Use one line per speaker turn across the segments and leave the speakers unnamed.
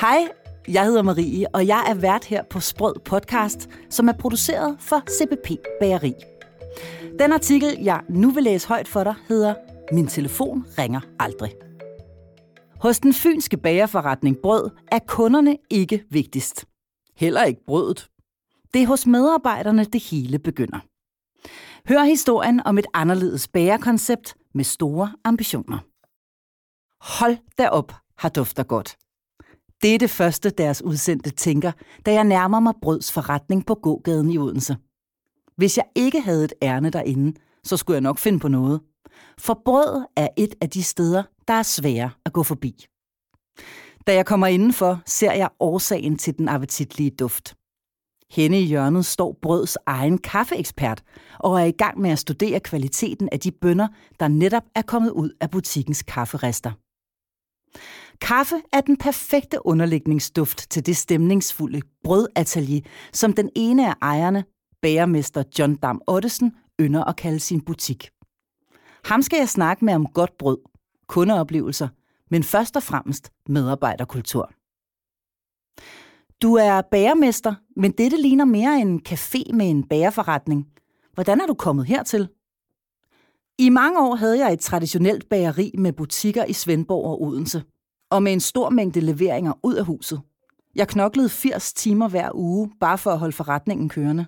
Hej, jeg hedder Marie, og jeg er vært her på Sprød Podcast, som er produceret for CBP Bageri. Den artikel, jeg nu vil læse højt for dig, hedder Min telefon ringer aldrig. Hos den fynske bagerforretning Brød er kunderne ikke vigtigst. Heller ikke brødet. Det er hos medarbejderne, det hele begynder. Hør historien om et anderledes bagerkoncept med store ambitioner. Hold da op, har dufter godt. Det er det første, deres udsendte tænker, da jeg nærmer mig Brøds forretning på gågaden i Odense. Hvis jeg ikke havde et ærne derinde, så skulle jeg nok finde på noget. For brød er et af de steder, der er svære at gå forbi. Da jeg kommer indenfor, ser jeg årsagen til den appetitlige duft. Henne i hjørnet står brøds egen kaffeekspert og er i gang med at studere kvaliteten af de bønder, der netop er kommet ud af butikkens kafferester. Kaffe er den perfekte underlægningsduft til det stemningsfulde brødatelier, som den ene af ejerne, bagermester John Dam Ottesen, ynder at kalde sin butik. Ham skal jeg snakke med om godt brød, kundeoplevelser, men først og fremmest medarbejderkultur. Du er bagermester, men dette ligner mere en café med en bagerforretning. Hvordan er du kommet hertil? I mange år havde jeg et traditionelt bageri med butikker i Svendborg og Odense, og med en stor mængde leveringer ud af huset. Jeg knoklede 80 timer hver uge, bare for at holde forretningen kørende.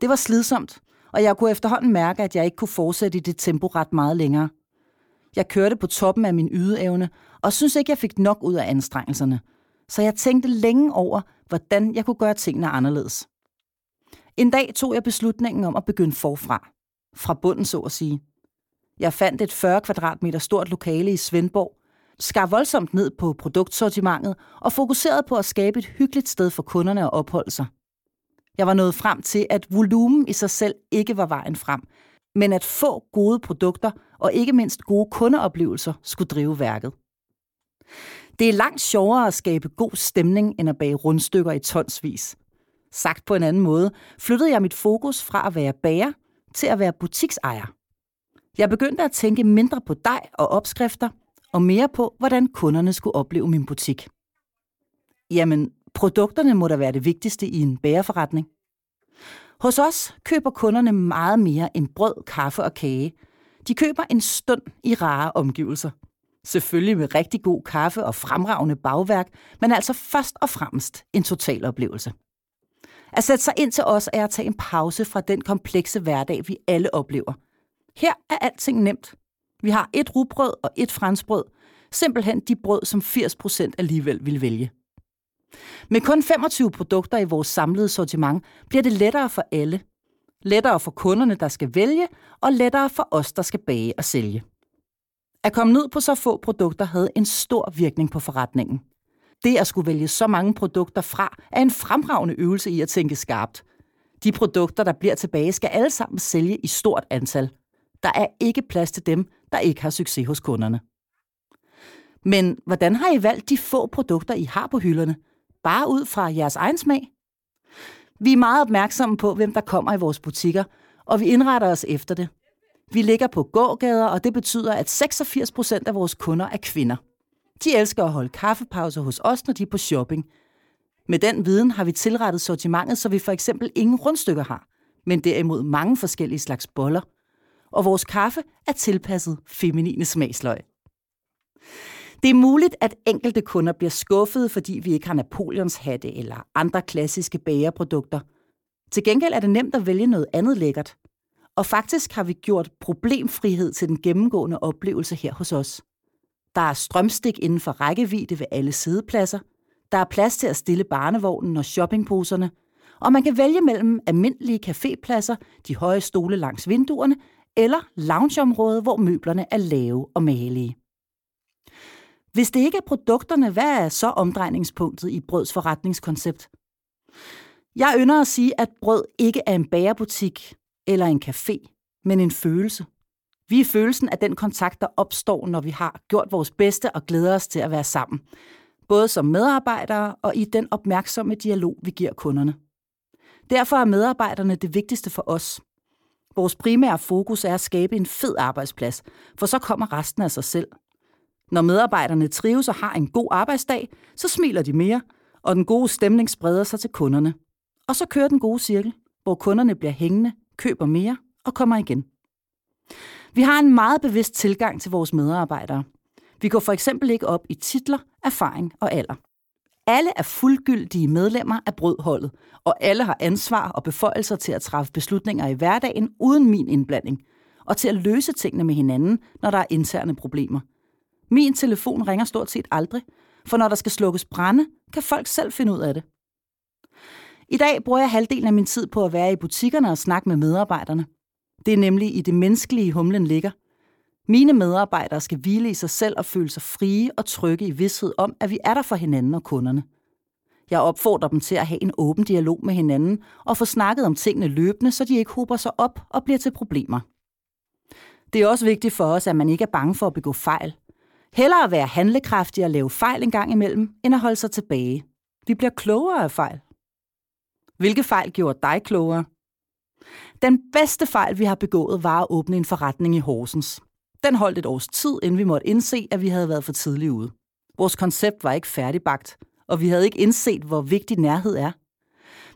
Det var slidsomt, og jeg kunne efterhånden mærke, at jeg ikke kunne fortsætte i det tempo ret meget længere. Jeg kørte på toppen af min ydeevne, og synes ikke, jeg fik nok ud af anstrengelserne. Så jeg tænkte længe over, hvordan jeg kunne gøre tingene anderledes. En dag tog jeg beslutningen om at begynde forfra. Fra bunden, så at sige. Jeg fandt et 40 kvadratmeter stort lokale i Svendborg, skar voldsomt ned på produktsortimentet og fokuserede på at skabe et hyggeligt sted for kunderne at opholde sig. Jeg var nået frem til, at volumen i sig selv ikke var vejen frem, men at få gode produkter og ikke mindst gode kundeoplevelser skulle drive værket. Det er langt sjovere at skabe god stemning, end at bage rundstykker i tonsvis. Sagt på en anden måde, flyttede jeg mit fokus fra at være bager til at være butiksejer. Jeg begyndte at tænke mindre på dig og opskrifter, og mere på, hvordan kunderne skulle opleve min butik. Jamen, produkterne må da være det vigtigste i en bagerforretning. Hos os køber kunderne meget mere end brød, kaffe og kage. De køber en stund i rare omgivelser. Selvfølgelig med rigtig god kaffe og fremragende bagværk, men altså først og fremmest en total oplevelse. At sætte sig ind til os er at tage en pause fra den komplekse hverdag, vi alle oplever. Her er alting nemt. Vi har et rugbrød og et franskbrød. Simpelthen de brød, som 80% alligevel vil vælge. Med kun 25 produkter i vores samlede sortiment bliver det lettere for alle. Lettere for kunderne, der skal vælge, og lettere for os, der skal bage og sælge. At komme ned på så få produkter havde en stor virkning på forretningen. Det at skulle vælge så mange produkter fra er en fremragende øvelse i at tænke skarpt. De produkter, der bliver tilbage, skal alle sammen sælge i stort antal. Der er ikke plads til dem, der ikke har succes hos kunderne. Men hvordan har I valgt de få produkter, I har på hylderne? Bare ud fra jeres egen smag? Vi er meget opmærksomme på, hvem der kommer i vores butikker, og vi indretter os efter det. Vi ligger på gågader, og det betyder, at 86 procent af vores kunder er kvinder. De elsker at holde kaffepauser hos os, når de er på shopping. Med den viden har vi tilrettet sortimentet, så vi for eksempel ingen rundstykker har, men derimod mange forskellige slags boller. Og vores kaffe er tilpasset feminine smagsløg. Det er muligt, at enkelte kunder bliver skuffede, fordi vi ikke har Napoleons hatte eller andre klassiske bagerprodukter. Til gengæld er det nemt at vælge noget andet lækkert. Og faktisk har vi gjort problemfrihed til den gennemgående oplevelse her hos os. Der er strømstik inden for rækkevidde ved alle sidepladser. Der er plads til at stille barnevognen og shoppingposerne. Og man kan vælge mellem almindelige cafépladser, de høje stole langs vinduerne, eller loungeområde, hvor møblerne er lave og malige. Hvis det ikke er produkterne, hvad er så omdrejningspunktet i brøds forretningskoncept? Jeg ynder at sige, at brød ikke er en bagerbutik eller en café, men en følelse. Vi er følelsen af den kontakt, der opstår, når vi har gjort vores bedste og glæder os til at være sammen. Både som medarbejdere og i den opmærksomme dialog, vi giver kunderne. Derfor er medarbejderne det vigtigste for os. Vores primære fokus er at skabe en fed arbejdsplads, for så kommer resten af sig selv. Når medarbejderne trives og har en god arbejdsdag, så smiler de mere, og den gode stemning spreder sig til kunderne. Og så kører den gode cirkel, hvor kunderne bliver hængende, køber mere og kommer igen. Vi har en meget bevidst tilgang til vores medarbejdere. Vi går for eksempel ikke op i titler, erfaring og alder. Alle er fuldgyldige medlemmer af brødholdet, og alle har ansvar og beføjelser til at træffe beslutninger i hverdagen uden min indblanding, og til at løse tingene med hinanden, når der er interne problemer. Min telefon ringer stort set aldrig, for når der skal slukkes brænde, kan folk selv finde ud af det. I dag bruger jeg halvdelen af min tid på at være i butikkerne og snakke med medarbejderne. Det er nemlig i det menneskelige, humlen ligger. Mine medarbejdere skal hvile i sig selv og føle sig frie og trygge i vidshed om, at vi er der for hinanden og kunderne. Jeg opfordrer dem til at have en åben dialog med hinanden og få snakket om tingene løbende, så de ikke hober sig op og bliver til problemer. Det er også vigtigt for os, at man ikke er bange for at begå fejl. Hellere at være handlekraftig og lave fejl en gang imellem, end at holde sig tilbage. Vi bliver klogere af fejl. Hvilke fejl gjorde dig klogere? Den bedste fejl, vi har begået, var at åbne en forretning i Horsens. Den holdt et års tid, inden vi måtte indse, at vi havde været for tidligt ude. Vores koncept var ikke færdigbagt, og vi havde ikke indset, hvor vigtig nærhed er.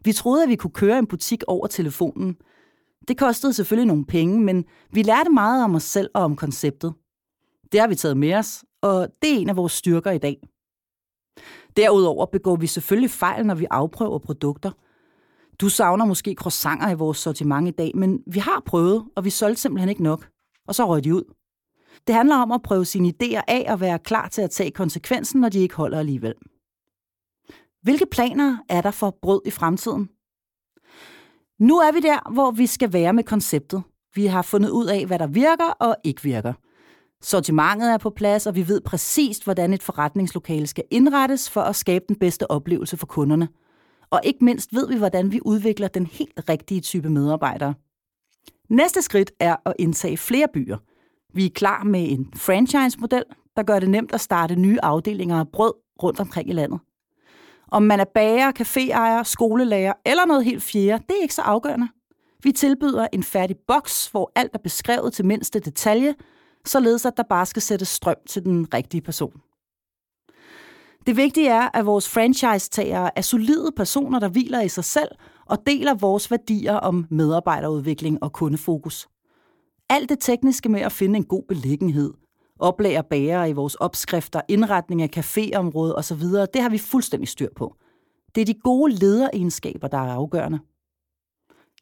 Vi troede, at vi kunne køre en butik over telefonen. Det kostede selvfølgelig nogle penge, men vi lærte meget om os selv og om konceptet. Det har vi taget med os, og det er en af vores styrker i dag. Derudover begår vi selvfølgelig fejl, når vi afprøver produkter – du savner måske croissanter i vores sortiment i dag, men vi har prøvet, og vi solgte simpelthen ikke nok. Og så røg de ud. Det handler om at prøve sine idéer af og være klar til at tage konsekvensen, når de ikke holder alligevel. Hvilke planer er der for brød i fremtiden? Nu er vi der, hvor vi skal være med konceptet. Vi har fundet ud af, hvad der virker og ikke virker. Sortimentet er på plads, og vi ved præcist, hvordan et forretningslokale skal indrettes for at skabe den bedste oplevelse for kunderne – og ikke mindst ved vi, hvordan vi udvikler den helt rigtige type medarbejdere. Næste skridt er at indtage flere byer. Vi er klar med en franchise-model, der gør det nemt at starte nye afdelinger af brød rundt omkring i landet. Om man er bager, caféejer, skolelærer eller noget helt fjerde, det er ikke så afgørende. Vi tilbyder en færdig boks, hvor alt er beskrevet til mindste detalje, således at der bare skal sættes strøm til den rigtige person. Det vigtige er, at vores franchise-tagere er solide personer, der hviler i sig selv og deler vores værdier om medarbejderudvikling og kundefokus. Alt det tekniske med at finde en god beliggenhed, oplæg og bager i vores opskrifter, indretning af caféområdet osv., det har vi fuldstændig styr på. Det er de gode lederegenskaber, der er afgørende.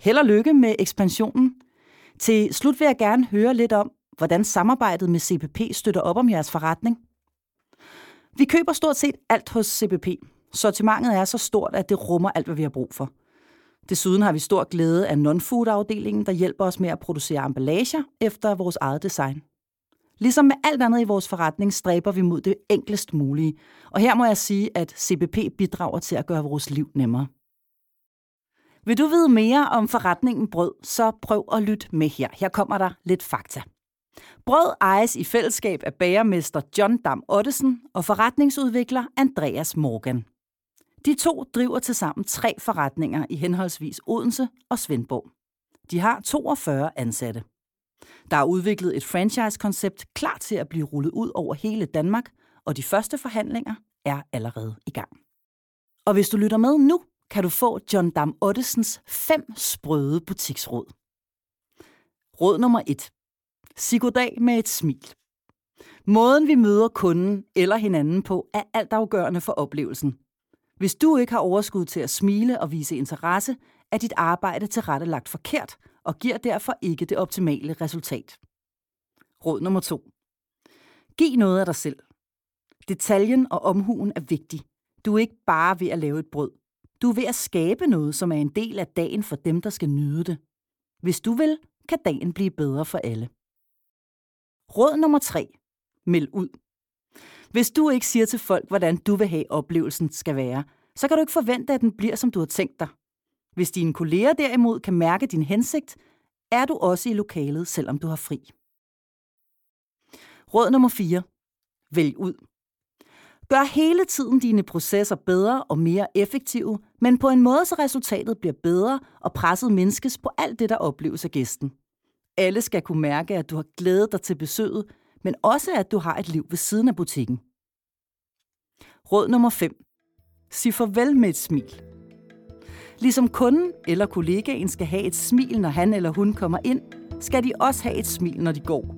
Held og lykke med ekspansionen. Til slut vil jeg gerne høre lidt om, hvordan samarbejdet med CPP støtter op om jeres forretning – vi køber stort set alt hos CPP. Sortimentet er så stort, at det rummer alt, hvad vi har brug for. Desuden har vi stor glæde af non-food-afdelingen, der hjælper os med at producere emballager efter vores eget design. Ligesom med alt andet i vores forretning stræber vi mod det enklest mulige, og her må jeg sige, at CBP bidrager til at gøre vores liv nemmere. Vil du vide mere om forretningen Brød, så prøv at lytte med her. Her kommer der lidt fakta. Brød ejes i fællesskab af bagermester John Dam Ottesen og forretningsudvikler Andreas Morgan. De to driver tilsammen tre forretninger i henholdsvis Odense og Svendborg. De har 42 ansatte. Der er udviklet et franchise-koncept klar til at blive rullet ud over hele Danmark, og de første forhandlinger er allerede i gang. Og hvis du lytter med nu, kan du få John Dam Ottesens fem sprøde butiksråd. Råd nummer 1. Sig goddag med et smil. Måden vi møder kunden eller hinanden på er altafgørende for oplevelsen. Hvis du ikke har overskud til at smile og vise interesse, er dit arbejde tilrettelagt forkert og giver derfor ikke det optimale resultat. Råd nummer 2. Giv noget af dig selv. Detaljen og omhuen er vigtig. Du er ikke bare ved at lave et brød. Du er ved at skabe noget, som er en del af dagen for dem, der skal nyde det. Hvis du vil, kan dagen blive bedre for alle. Råd nummer 3. Meld ud. Hvis du ikke siger til folk, hvordan du vil have oplevelsen skal være, så kan du ikke forvente, at den bliver, som du har tænkt dig. Hvis dine kolleger derimod kan mærke din hensigt, er du også i lokalet, selvom du har fri. Råd nummer 4. Vælg ud. Gør hele tiden dine processer bedre og mere effektive, men på en måde, så resultatet bliver bedre og presset mindskes på alt det, der opleves af gæsten. Alle skal kunne mærke, at du har glædet dig til besøget, men også at du har et liv ved siden af butikken. Råd nummer 5. Sig farvel med et smil. Ligesom kunden eller kollegaen skal have et smil, når han eller hun kommer ind, skal de også have et smil, når de går.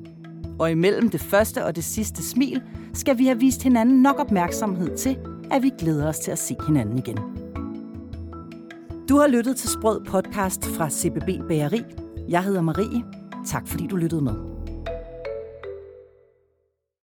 Og imellem det første og det sidste smil, skal vi have vist hinanden nok opmærksomhed til, at vi glæder os til at se hinanden igen. Du har lyttet til Sprød podcast fra CBB Bageri. Jeg hedder Marie. Tak fordi du lyttede med.